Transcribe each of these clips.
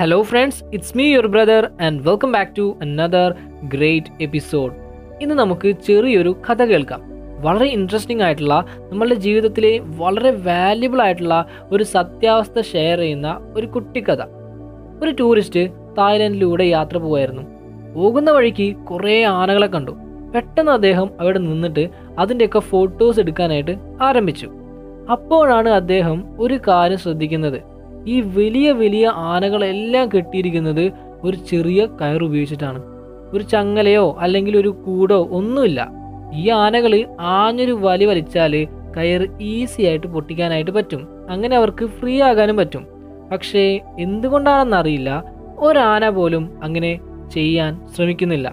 Hello friends it's me your brother and welcome back to another great episode ഇന്ന് നമുക്ക് ചെറിയൊരു കഥ കേൾക്കാം. വളരെ ഇൻട്രസ്റ്റിംഗ് ആയിട്ടുള്ള നമ്മളുടെ ജീവിതത്തിലെ വളരെ വാല്യുബിൾ ആയിട്ടുള്ള ഒരു സത്യാവസ്ഥ ഷെയർ ചെയ്യുന്ന ഒരു കുട്ടിക്കഥ ഒരു ടൂറിസ്റ്റ് തായ്ലൻഡിലൂടെ യാത്ര പോവായിരുന്നു. പോകുന്ന വഴിക്ക് കുറേ ആനകളെ കണ്ടു. പെട്ടെന്ന് അദ്ദേഹം അവിടെ നിന്നിട്ട് അതിന്റെയൊക്കെ ഫോട്ടോസ് എടുക്കാനായിട്ട് ആരംഭിച്ചു. അപ്പോഴാണ് അദ്ദേഹം ഒരു കാര്യം ശ്രദ്ധിക്കുന്നത്. ഈ വലിയ വലിയ ആനകളെല്ലാം കെട്ടിയിരിക്കുന്നത് ഒരു ചെറിയ കയർ ഉപയോഗിച്ചിട്ടാണ്. ഒരു ചങ്ങലയോ അല്ലെങ്കിൽ ഒരു കൂടോ ഒന്നുമില്ല. ഈ ആനകൾ ആഞ്ഞൊരു വലി വലിച്ചാൽ കയർ ഈസി ആയിട്ട് പൊട്ടിക്കാനായിട്ട് പറ്റും. അങ്ങനെ അവർക്ക് ഫ്രീ ആകാനും പറ്റും. പക്ഷേ എന്തുകൊണ്ടാണെന്നറിയില്ല ഒരാന പോലും അങ്ങനെ ചെയ്യാൻ ശ്രമിക്കുന്നില്ല.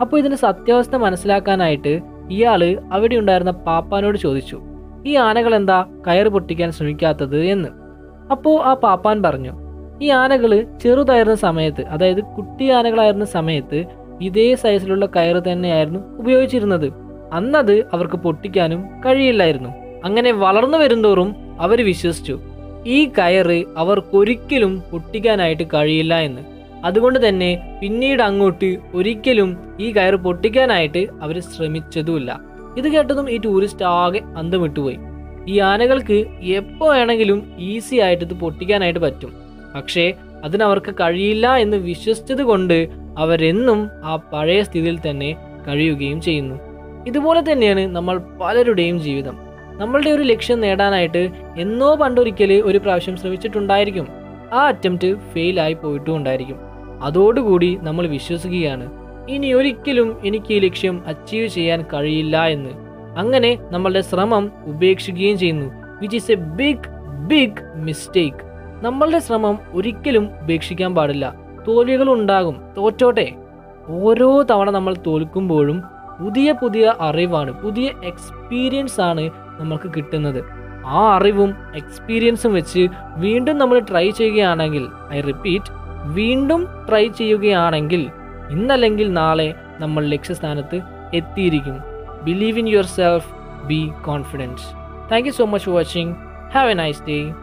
അപ്പോൾ ഇതിന്റെ സത്യാവസ്ഥ മനസ്സിലാക്കാനായിട്ട് ഇയാൾ അവിടെ ഉണ്ടായിരുന്ന പാപ്പാനോട് ചോദിച്ചു. ഈ ആനകൾ എന്താ കയർ പൊട്ടിക്കാൻ ശ്രമിക്കാത്തത് എന്ന്. അപ്പോൾ ആ പാപ്പാൻ പറഞ്ഞു ഈ ആനകൾ ചെറുതായിരുന്ന സമയത്ത് അതായത് കുട്ടി ആനകളായിരുന്ന സമയത്ത് ഇതേ സൈസിലുള്ള കയറ് തന്നെയായിരുന്നു ഉപയോഗിച്ചിരുന്നത്. അന്നത് അവർക്ക് പൊട്ടിക്കാനും കഴിയില്ലായിരുന്നു. അങ്ങനെ വളർന്നു വരുന്തോറും അവർ വിശ്വസിച്ചു ഈ കയറ് അവർക്കൊരിക്കലും പൊട്ടിക്കാനായിട്ട് കഴിയില്ല എന്ന്. അതുകൊണ്ട് തന്നെ പിന്നീട് അങ്ങോട്ട് ഒരിക്കലും ഈ കയറ് പൊട്ടിക്കാനായിട്ട് അവർ ശ്രമിച്ചതുമില്ല. ഇത് കേട്ടതും ഈ ടൂറിസ്റ്റ് ആകെ അന്തം വിട്ടുപോയി. ഈ ആനകൾക്ക് എപ്പോൾ വേണമെങ്കിലും ഈസി ആയിട്ട് ഇത് പൊട്ടിക്കാനായിട്ട് പറ്റും. പക്ഷേ അതിനവർക്ക് കഴിയില്ല എന്ന് വിശ്വസിച്ചത് കൊണ്ട് അവരെന്നും ആ പഴയ സ്ഥിതിയിൽ തന്നെ കഴിയുകയും ചെയ്യുന്നു. ഇതുപോലെ തന്നെയാണ് നമ്മൾ പലരുടെയും ജീവിതം. നമ്മളുടെ ഒരു ലക്ഷ്യം നേടാനായിട്ട് എന്നോ പണ്ടൊരിക്കൽ ഒരു പ്രാവശ്യം ശ്രമിച്ചിട്ടുണ്ടായിരിക്കും. ആ അറ്റംപ്റ്റ് ഫെയിൽ ആയി പോയിട്ടും ഉണ്ടായിരിക്കും. അതോടുകൂടി നമ്മൾ വിശ്വസിക്കുകയാണ്. ഇനി ഒരിക്കലും എനിക്ക് ഈ ലക്ഷ്യം അച്ചീവ് ചെയ്യാൻ കഴിയില്ല എന്ന്. അങ്ങനെ നമ്മളുടെ ശ്രമം ഉപേക്ഷിക്കുകയും ചെയ്യുന്നു. Which is a big big mistake നമ്മളുടെ ശ്രമം ഒരിക്കലും ഉപേക്ഷിക്കാൻ പാടില്ല. തോൽവികൾ ഉണ്ടാകും. തോറ്റോട്ടെ. ഓരോ തവണ നമ്മൾ തോൽക്കുമ്പോഴും പുതിയ പുതിയ അറിവാണ് പുതിയ എക്സ്പീരിയൻസ് ആണ് നമുക്ക് കിട്ടുന്നത്. ആ അറിവും എക്സ്പീരിയൻസും വെച്ച് വീണ്ടും നമ്മൾ ട്രൈ ചെയ്യുകയാണെങ്കിൽ ഐ റിപ്പീറ്റ് വീണ്ടും ട്രൈ ചെയ്യുകയാണെങ്കിൽ ഇന്നല്ലെങ്കിൽ നാളെ നമ്മൾ ലക്ഷ്യസ്ഥാനത്ത് എത്തിയിരിക്കും. Believe in yourself, be confident. Thank you so much for watching. Have a nice day.